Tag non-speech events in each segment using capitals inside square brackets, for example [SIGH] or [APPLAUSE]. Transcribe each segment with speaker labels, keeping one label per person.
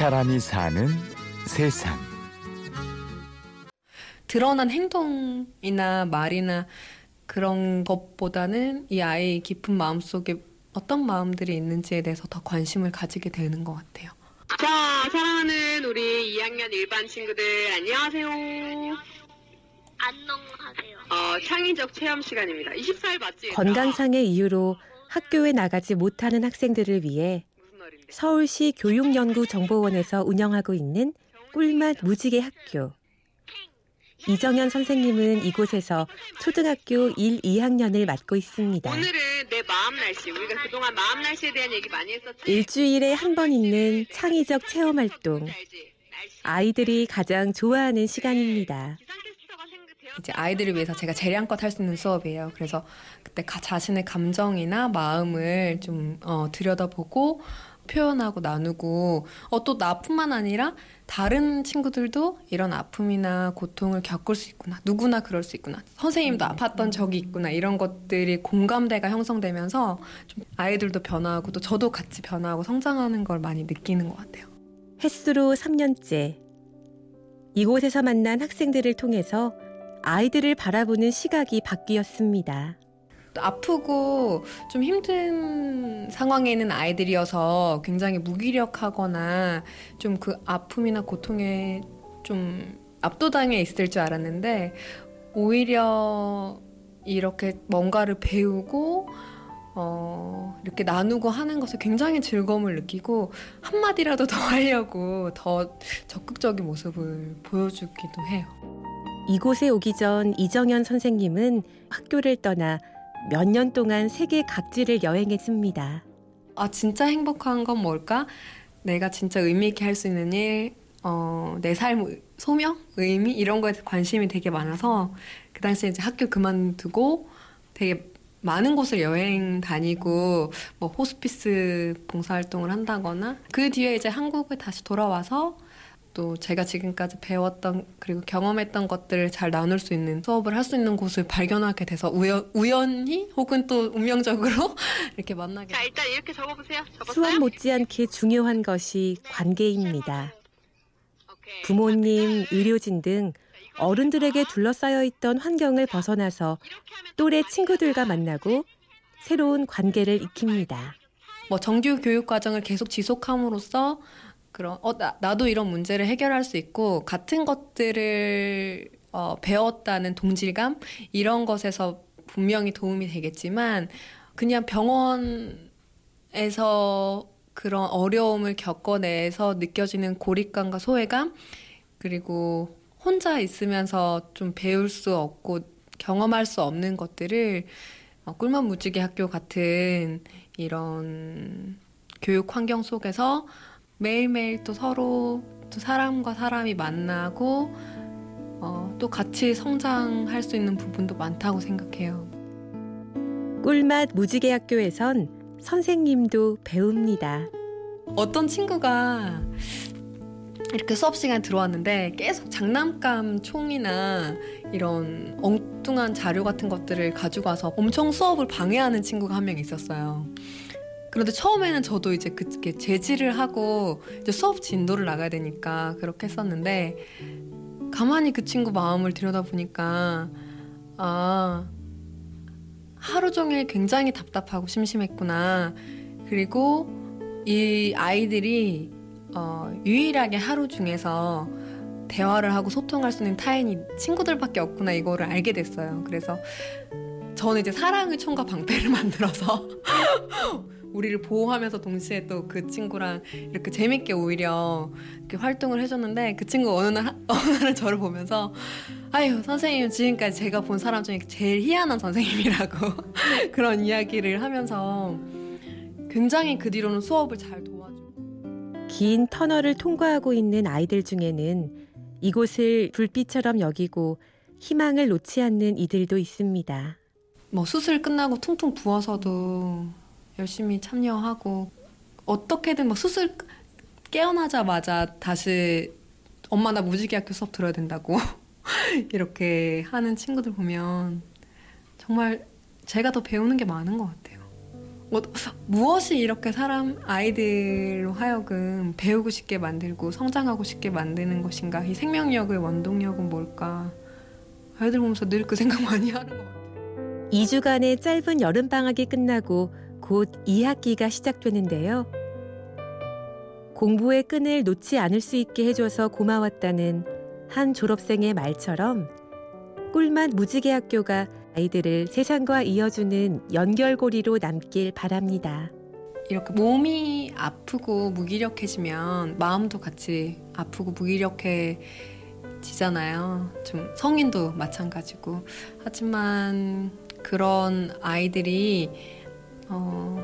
Speaker 1: 사람이 사는 세상.
Speaker 2: 드러난 행동이나 말이나 그런 것보다는 이 아이의 깊은 마음 속에 어떤 마음들이 있는지에 대해서 더 관심을 가지게 되는 것 같아요.
Speaker 3: 자, 사랑하는 우리 2학년 일반 친구들 안녕하세요.
Speaker 4: 안녕하세요.
Speaker 3: 어, 창의적 체험 시간입니다. 24일 맞지?
Speaker 5: 건강상의 이유로 학교에 나가지 못하는 학생들을 위해? 서울시 교육연구정보원에서 운영하고 있는 꿀맛 무지개 학교. 이정현 선생님은 이곳에서 초등학교 1, 2학년을 맡고 있습니다.
Speaker 3: 오늘은 내 마음 날씨. 우리가 그동안 마음 날씨에 대한 얘기 많이 했었지.
Speaker 5: 일주일에 한 번 있는 창의적 체험 활동. 아이들이 가장 좋아하는 시간입니다.
Speaker 3: 기상캐스터가 생각돼요?
Speaker 2: 이제 아이들을 위해서 제가 재량껏 할 수 있는 수업이에요. 그래서 그때 가- 자신의 감정이나 마음을 좀 어, 들여다보고 표현하고 나누고 어, 또 나뿐만 아니라 다른 친구들도 이런 아픔이나 고통을 겪을 수 있구나. 누구나 그럴 수 있구나. 선생님도 아팠던 적이 있구나. 이런 것들이 공감대가 형성되면서 좀 아이들도 변화하고 또 저도 같이 변화하고 성장하는 걸 많이 느끼는 것 같아요.
Speaker 5: 횟수로 3년째. 이곳에서 만난 학생들을 통해서 아이들을 바라보는 시각이 바뀌었습니다.
Speaker 2: 또 아프고 좀 힘든 상황에 있는 아이들이어서 굉장히 무기력하거나 좀 그 아픔이나 고통에 좀 압도당해 있을 줄 알았는데 오히려 이렇게 뭔가를 배우고 어, 이렇게 나누고 하는 것에 굉장히 즐거움을 느끼고 한마디라도 더 하려고 더 적극적인 모습을 보여주기도 해요.
Speaker 5: 이곳에 오기 전 이정현 선생님은 학교를 떠나 몇 년 동안 세계 각지를 여행했습니다.
Speaker 2: 아 진짜 행복한 건 뭘까? 내가 진짜 의미 있게 할 수 있는 일, 어, 내 삶 소명, 의미 이런 거에 관심이 되게 많아서 그 당시에 이제 학교 그만두고 되게 많은 곳을 여행 다니고 뭐 호스피스 봉사활동을 한다거나 그 뒤에 이제 한국에 다시 돌아와서 또 제가 지금까지 배웠던 그리고 경험했던 것들을 잘 나눌 수 있는 수업을 할 수 있는 곳을 발견하게 돼서 우연, 우연히 혹은 또 운명적으로 [LAUGHS] 이렇게 만나게
Speaker 3: 자, 일단 이렇게 적어보세요. 적었어요?
Speaker 5: 수학 못지않게 중요한 것이 관계입니다. 부모님, 의료진 등 어른들에게 둘러싸여 있던 환경을 벗어나서 또래 친구들과 만나고 새로운 관계를 익힙니다.
Speaker 2: 뭐 정규 교육 과정을 계속 지속함으로써 그런 어 나, 나도 이런 문제를 해결할 수 있고 같은 것들을 어, 배웠다는 동질감? 이런 것에서 분명히 도움이 되겠지만 그냥 병원에서 그런 어려움을 겪어내서 느껴지는 고립감과 소외감? 그리고 혼자 있으면서 좀 배울 수 없고 경험할 수 없는 것들을 어, 꿀맛 무지개 학교 같은 이런 교육 환경 속에서 매일매일 또 서로 또 사람과 사람이 만나고 어, 또 같이 성장할 수 있는 부분도 많다고 생각해요.
Speaker 5: 꿀맛 무지개 학교에선 선생님도 배웁니다.
Speaker 2: 어떤 친구가 이렇게 수업 시간 들어왔는데 계속 장난감 총이나 이런 엉뚱한 자료 같은 것들을 가지고 와서 엄청 수업을 방해하는 친구가 한 명 있었어요. 그런데 처음에는 저도 이제 그게 제지를 하고 이제 수업 진도를 나가야 되니까 그렇게 했었는데 가만히 그 친구 마음을 들여다보니까 아 하루 종일 굉장히 답답하고 심심했구나. 그리고 이 아이들이 어, 유일하게 하루 중에서 대화를 하고 소통할 수 있는 타인이 친구들밖에 없구나 이거를 알게 됐어요. 그래서 저는 이제 사랑의 총과 방패를 [LAUGHS] 만들어서 우리를 보호하면서 동시에 또 그 친구랑 이렇게 재밌게 오히려 이렇게 활동을 해줬는데 그 친구 어느 날 [LAUGHS] 어느 날 저를 보면서 아유 선생님 지금까지 제가 본 사람 중에 제일 희한한 선생님이라고 [LAUGHS] 그런 이야기를 하면서 굉장히 그 뒤로는 수업을 잘 도와주고
Speaker 5: 긴 터널을 통과하고 있는 아이들 중에는 이곳을 불빛처럼 여기고 희망을 놓지 않는 이들도 있습니다.
Speaker 2: 뭐 수술 끝나고 퉁퉁 부어서도 열심히 참여하고 어떻게든 뭐 수술 깨어나자마자 다시 엄마 나 무지개학교 수업 들어야 된다고 [LAUGHS] 이렇게 하는 친구들 보면 정말 제가 더 배우는 게 많은 것 같아요. 뭐, 무엇이 이렇게 사람 아이들로 하여금 배우고 싶게 만들고 성장하고 싶게 만드는 것인가? 이 생명력의 원동력은 뭘까? 아이들 보면서 늘 그 생각 많이 하는 것 같아요.
Speaker 5: 2주간의 짧은 여름 방학이 끝나고 곧 2학기가 시작되는데요. 공부의 끈을 놓지 않을 수 있게 해줘서 고마웠다는 한 졸업생의 말처럼 꿀맛 무지개 학교가 아이들을 세상과 이어주는 연결고리로 남길 바랍니다.
Speaker 2: 이렇게 몸이 아프고 무기력해지면 마음도 같이 아프고 무기력해지잖아요. 좀 성인도 마찬가지고. 하지만 그런 아이들이 어,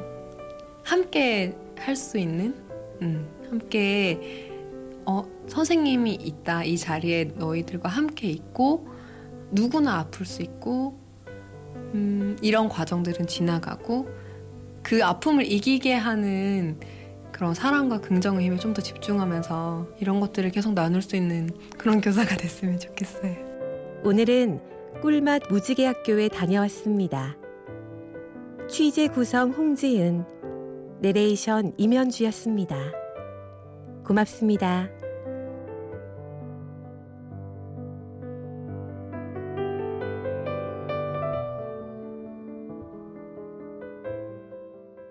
Speaker 2: 함께 할 수 있는, 음, 함께 어, 선생님이 있다. 이 자리에 너희들과 함께 있고 누구나 아플 수 있고 음, 이런 과정들은 지나가고 그 아픔을 이기게 하는 그런 사랑과 긍정의 힘에 좀 더 집중하면서 이런 것들을 계속 나눌 수 있는 그런 교사가 됐으면 좋겠어요.
Speaker 5: 오늘은 꿀맛 무지개 학교에 다녀왔습니다. 취재 구성 홍지은, 내레이션 임현주였습니다. 고맙습니다.